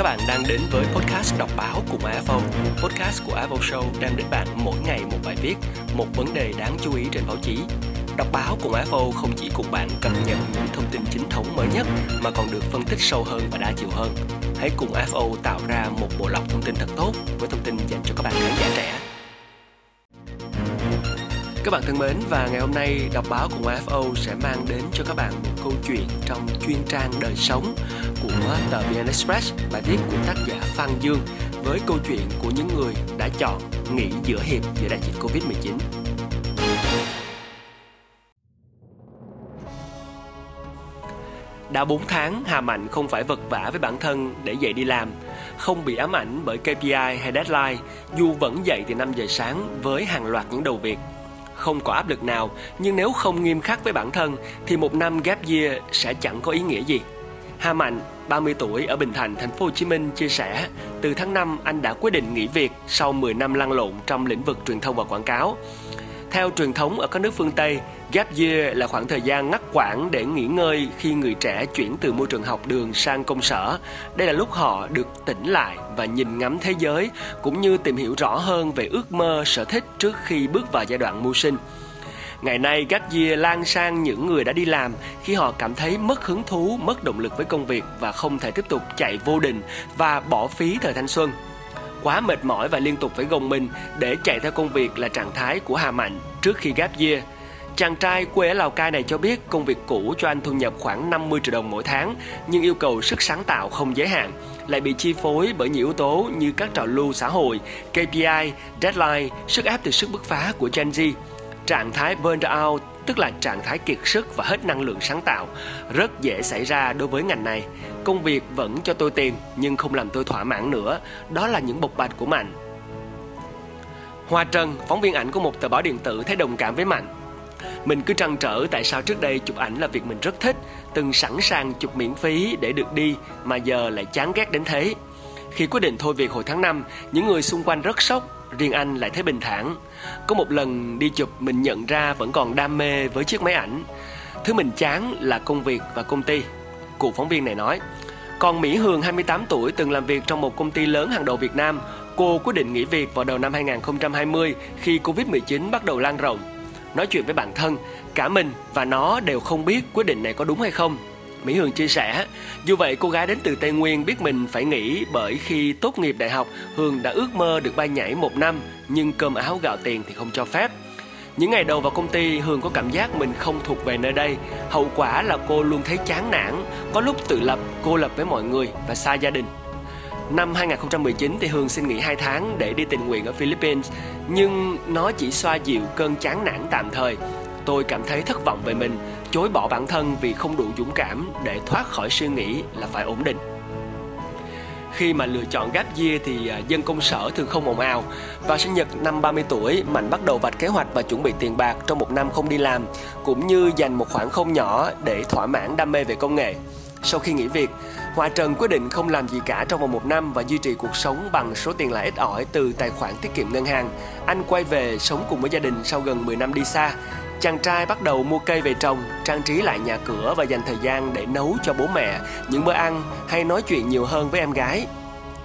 Các bạn đang đến với podcast đọc báo cùng AFO. Podcast của AFO Show đem đến bạn mỗi ngày một bài viết, một vấn đề đáng chú ý trên báo chí. Đọc báo cùng AFO không chỉ cùng bạn cập nhật những thông tin chính thống mới nhất mà còn được phân tích sâu hơn và đa chiều hơn. Hãy cùng AFO tạo ra một bộ lọc thông tin thật tốt với thông tin dành cho các bạn khán giả trẻ. Các bạn thân mến và ngày hôm nay đọc báo cùng AFO sẽ mang đến cho các bạn một câu chuyện trong chuyên trang đời sống của tờ VN Express, bài viết của tác giả Phan Dương với câu chuyện của những người đã chọn nghỉ giữa hiệp giữa đại dịch Covid-19. Đã 4 tháng, Hà Mạnh không phải vật vả với bản thân để dậy đi làm, không bị ám ảnh bởi KPI hay deadline, dù vẫn dậy từ 5 giờ sáng với hàng loạt những đầu việc. Không có áp lực nào, nhưng nếu không nghiêm khắc với bản thân thì một năm gap year sẽ chẳng có ý nghĩa gì. Hà Mạnh, 30 tuổi ở Bình Thạnh, thành phố Hồ Chí Minh chia sẻ, từ tháng 5 anh đã quyết định nghỉ việc sau 10 năm lăn lộn trong lĩnh vực truyền thông và quảng cáo. Theo truyền thống ở các nước phương Tây, gap year là khoảng thời gian ngắt quãng để nghỉ ngơi khi người trẻ chuyển từ môi trường học đường sang công sở. Đây là lúc họ được tỉnh lại và nhìn ngắm thế giới cũng như tìm hiểu rõ hơn về ước mơ, sở thích trước khi bước vào giai đoạn mưu sinh. Ngày nay gap year lan sang những người đã đi làm khi họ cảm thấy mất hứng thú, mất động lực với công việc và không thể tiếp tục chạy vô định và bỏ phí thời thanh xuân. Quá mệt mỏi và liên tục phải gồng mình để chạy theo công việc là trạng thái của Hà Mạnh trước khi gap year. Chàng trai quê ở Lào Cai này cho biết công việc cũ cho anh thu nhập khoảng 50 triệu đồng mỗi tháng, nhưng yêu cầu sức sáng tạo không giới hạn, lại bị chi phối bởi nhiều yếu tố như các trào lưu xã hội, KPI, deadline, sức ép từ sức bứt phá của Gen Z. Trạng thái burnout out tức là trạng thái kiệt sức và hết năng lượng sáng tạo, rất dễ xảy ra đối với ngành này. Công việc vẫn cho tôi tiền nhưng không làm tôi thỏa mãn nữa, đó là những bộc bạch của Mạnh. Hoa Trân, phóng viên ảnh của một tờ báo điện tử thấy đồng cảm với Mạnh. Mình cứ trăn trở tại sao trước đây chụp ảnh là việc mình rất thích, từng sẵn sàng chụp miễn phí để được đi mà giờ lại chán ghét đến thế. Khi quyết định thôi việc hồi tháng 5, những người xung quanh rất sốc, riêng anh lại thấy bình thản. Có một lần đi chụp mình nhận ra vẫn còn đam mê với chiếc máy ảnh. Thứ mình chán là công việc và công ty. Cụ phóng viên này nói, còn Mỹ Hường 28 tuổi từng làm việc trong một công ty lớn hàng đầu Việt Nam. Cô quyết định nghỉ việc vào đầu năm 2020 khi Covid-19 bắt đầu lan rộng. Nói chuyện với bản thân, cả mình và nó đều không biết quyết định này có đúng hay không. Mỹ Hường chia sẻ, dù vậy cô gái đến từ Tây Nguyên biết mình phải nghỉ bởi khi tốt nghiệp đại học, Hường đã ước mơ được bay nhảy một năm, nhưng cơm áo gạo tiền thì không cho phép. Những ngày đầu vào công ty, Hường có cảm giác mình không thuộc về nơi đây. Hậu quả là cô luôn thấy chán nản, có lúc tự lập, cô lập với mọi người và xa gia đình. Năm 2019 thì Hương xin nghỉ 2 tháng để đi tình nguyện ở Philippines, nhưng nó chỉ xoa dịu cơn chán nản tạm thời. Tôi cảm thấy thất vọng về mình, chối bỏ bản thân vì không đủ dũng cảm để thoát khỏi suy nghĩ là phải ổn định khi mà lựa chọn gap year thì à, dân công sở thường không ồn ào. vào sinh nhật năm 30 tuổi, Mạnh bắt đầu vạch kế hoạch và chuẩn bị tiền bạc trong một năm không đi làm, cũng như dành một khoản không nhỏ để thỏa mãn đam mê về công nghệ. Sau khi nghỉ việc, Hòa Trần quyết định không làm gì cả trong vòng một năm và duy trì cuộc sống bằng số tiền lãi ít ỏi từ tài khoản tiết kiệm ngân hàng. Anh quay về sống cùng với gia đình sau gần 10 năm đi xa. Chàng trai bắt đầu mua cây về trồng, trang trí lại nhà cửa và dành thời gian để nấu cho bố mẹ những bữa ăn hay nói chuyện nhiều hơn với em gái.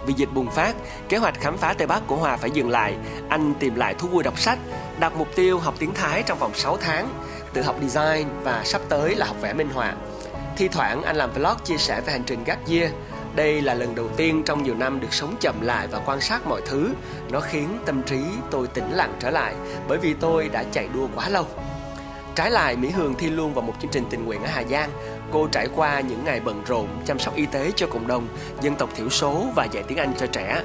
Vì dịch bùng phát, kế hoạch khám phá Tây Bắc của Hòa phải dừng lại. Anh tìm lại thú vui đọc sách, đặt mục tiêu học tiếng Thái trong vòng 6 tháng, tự học design và sắp tới là học vẽ minh họa. Thi thoảng anh làm vlog chia sẻ về hành trình gap year. Đây là lần đầu tiên trong nhiều năm được sống chậm lại và quan sát mọi thứ. Nó khiến tâm trí tôi tĩnh lặng trở lại bởi vì tôi đã chạy đua quá lâu. Trái lại, Mỹ Hường thi luôn vào một chương trình tình nguyện ở Hà Giang. Cô trải qua những ngày bận rộn chăm sóc y tế cho cộng đồng, dân tộc thiểu số và dạy tiếng Anh cho trẻ.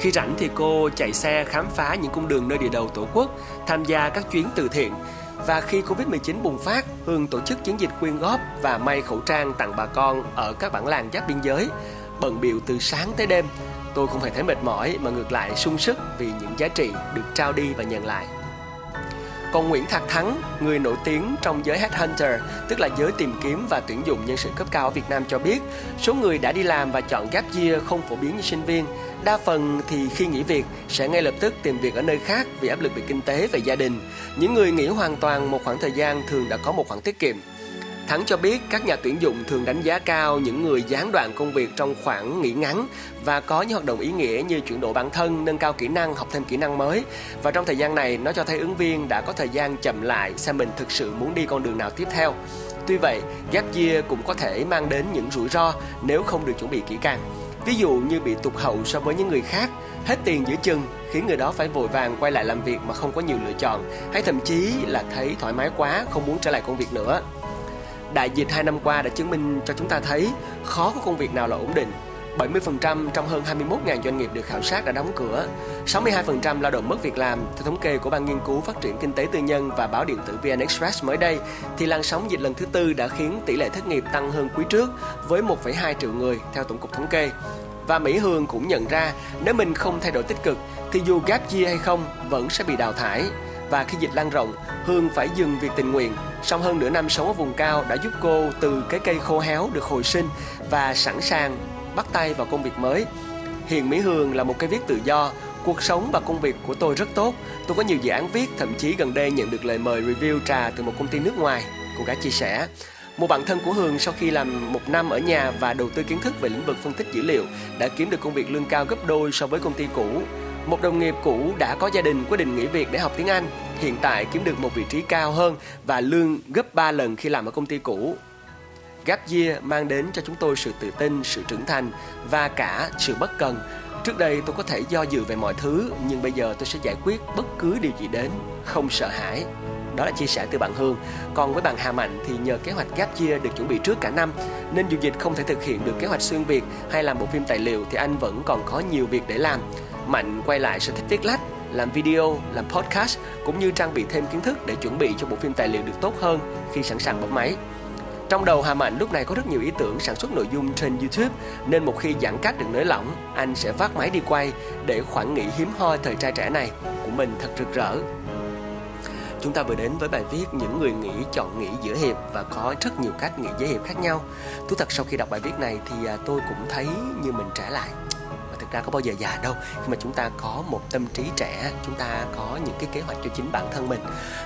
Khi rảnh thì cô chạy xe khám phá những cung đường nơi địa đầu Tổ quốc, tham gia các chuyến từ thiện. Và khi Covid-19 bùng phát, Hương tổ chức chiến dịch quyên góp và may khẩu trang tặng bà con ở các bản làng giáp biên giới. Bận biệu từ sáng tới đêm, tôi không hề thấy mệt mỏi mà ngược lại sung sức vì những giá trị được trao đi và nhận lại. Còn Nguyễn Thạc Thắng, người nổi tiếng trong giới headhunter, tức là giới tìm kiếm và tuyển dụng nhân sự cấp cao ở Việt Nam cho biết, số người đã đi làm và chọn gap year không phổ biến như sinh viên. Đa phần thì khi nghỉ việc sẽ ngay lập tức tìm việc ở nơi khác vì áp lực về kinh tế và gia đình. Những người nghỉ hoàn toàn một khoảng thời gian thường đã có một khoản tiết kiệm. Thắng cho biết các nhà tuyển dụng thường đánh giá cao những người gián đoạn công việc trong khoảng nghỉ ngắn và có những hoạt động ý nghĩa như chuyển đổi bản thân, nâng cao kỹ năng, học thêm kỹ năng mới. Và trong thời gian này, nó cho thấy ứng viên đã có thời gian chậm lại xem mình thực sự muốn đi con đường nào tiếp theo. Tuy vậy, gap year cũng có thể mang đến những rủi ro nếu không được chuẩn bị kỹ càng. Ví dụ như bị tụt hậu so với những người khác, hết tiền giữa chừng khiến người đó phải vội vàng quay lại làm việc mà không có nhiều lựa chọn hay thậm chí là thấy thoải mái quá không muốn trở lại công việc nữa. Đại dịch 2 năm qua đã chứng minh cho chúng ta thấy khó có công việc nào là ổn định 70% trong hơn 21.000 doanh nghiệp được khảo sát đã đóng cửa. 62% lao động mất việc làm. Theo thống kê của Ban Nghiên cứu Phát triển Kinh tế Tư nhân và báo điện tử VN Express mới đây, thì làn sóng dịch lần thứ tư đã khiến tỷ lệ thất nghiệp tăng hơn quý trước với 1,2 triệu người theo Tổng cục Thống kê. Và Mỹ Hương cũng nhận ra nếu mình không thay đổi tích cực thì dù gap year hay không vẫn sẽ bị đào thải. Và khi dịch lan rộng, Hương phải dừng việc tình nguyện. Song hơn nửa năm sống ở vùng cao đã giúp cô từ cái cây khô héo được hồi sinh và sẵn sàng bắt tay vào công việc mới. Hiện Mỹ Hương là một cái viết tự do, cuộc sống và công việc của tôi rất tốt. Tôi có nhiều dự án viết, thậm chí gần đây nhận được lời mời review trà từ một công ty nước ngoài. Cô gái chia sẻ. Một bạn thân của hường sau khi làm một năm ở nhà và đầu tư kiến thức về lĩnh vực phân tích dữ liệu đã kiếm được công việc lương cao gấp đôi so với công ty cũ. Một đồng nghiệp cũ đã có gia đình quyết định nghỉ việc để học tiếng Anh, hiện tại kiếm được một vị trí cao hơn và lương gấp 3 lần khi làm ở công ty cũ. Gap year mang đến cho chúng tôi sự tự tin, sự trưởng thành và cả sự bất cần. Trước đây tôi có thể do dự về mọi thứ, nhưng bây giờ tôi sẽ giải quyết bất cứ điều gì đến, không sợ hãi. Đó là chia sẻ từ bạn Hương. Còn với bạn Hà Mạnh thì nhờ kế hoạch Gap Year được chuẩn bị trước cả năm, nên dù dịch không thể thực hiện được kế hoạch xuyên Việt hay làm bộ phim tài liệu thì anh vẫn còn có nhiều việc để làm. Mạnh quay lại sở thích viết lách, làm video, làm podcast cũng như trang bị thêm kiến thức để chuẩn bị cho bộ phim tài liệu được tốt hơn khi sẵn sàng bấm máy. Trong đầu Hà Mạnh lúc này có rất nhiều ý tưởng sản xuất nội dung trên YouTube nên một khi giãn cách được nới lỏng, anh sẽ vác máy đi quay để khoảng nghỉ hiếm hoi thời trai trẻ này của mình thật rực rỡ. Chúng ta vừa đến với bài viết những người nghĩ chọn nghỉ giữa hiệp và có rất nhiều cách nghỉ giữa hiệp khác nhau. Thú thật sau khi đọc bài viết này thì à, tôi cũng thấy như mình trả lại thực ra có bao giờ già đâu. Khi mà chúng ta có một tâm trí trẻ chúng ta có những cái kế hoạch cho chính bản thân mình.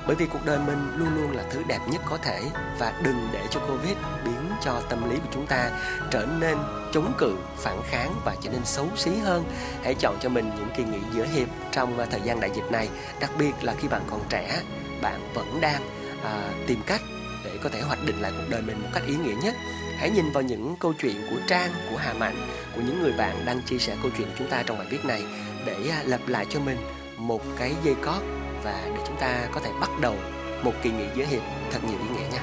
Bởi vì cuộc đời mình luôn luôn là thứ đẹp nhất có thể và đừng để cho covid biến cho tâm lý của chúng ta trở nên chống cự phản kháng và trở nên xấu xí hơn. Hãy chọn cho mình những kỳ nghỉ giữa hiệp trong à, thời gian đại dịch này đặc biệt là khi bạn còn trẻ bạn vẫn đang à, tìm cách để có thể hoạch định lại cuộc đời mình một cách ý nghĩa nhất hãy nhìn vào những câu chuyện của trang, của hà mạnh, của những người bạn đang chia sẻ câu chuyện của chúng ta trong bài viết này để à, lập lại cho mình một cái dây cót và để chúng ta có thể bắt đầu một kỳ nghỉ giữa hiệp thật nhiều ý nghĩa nha.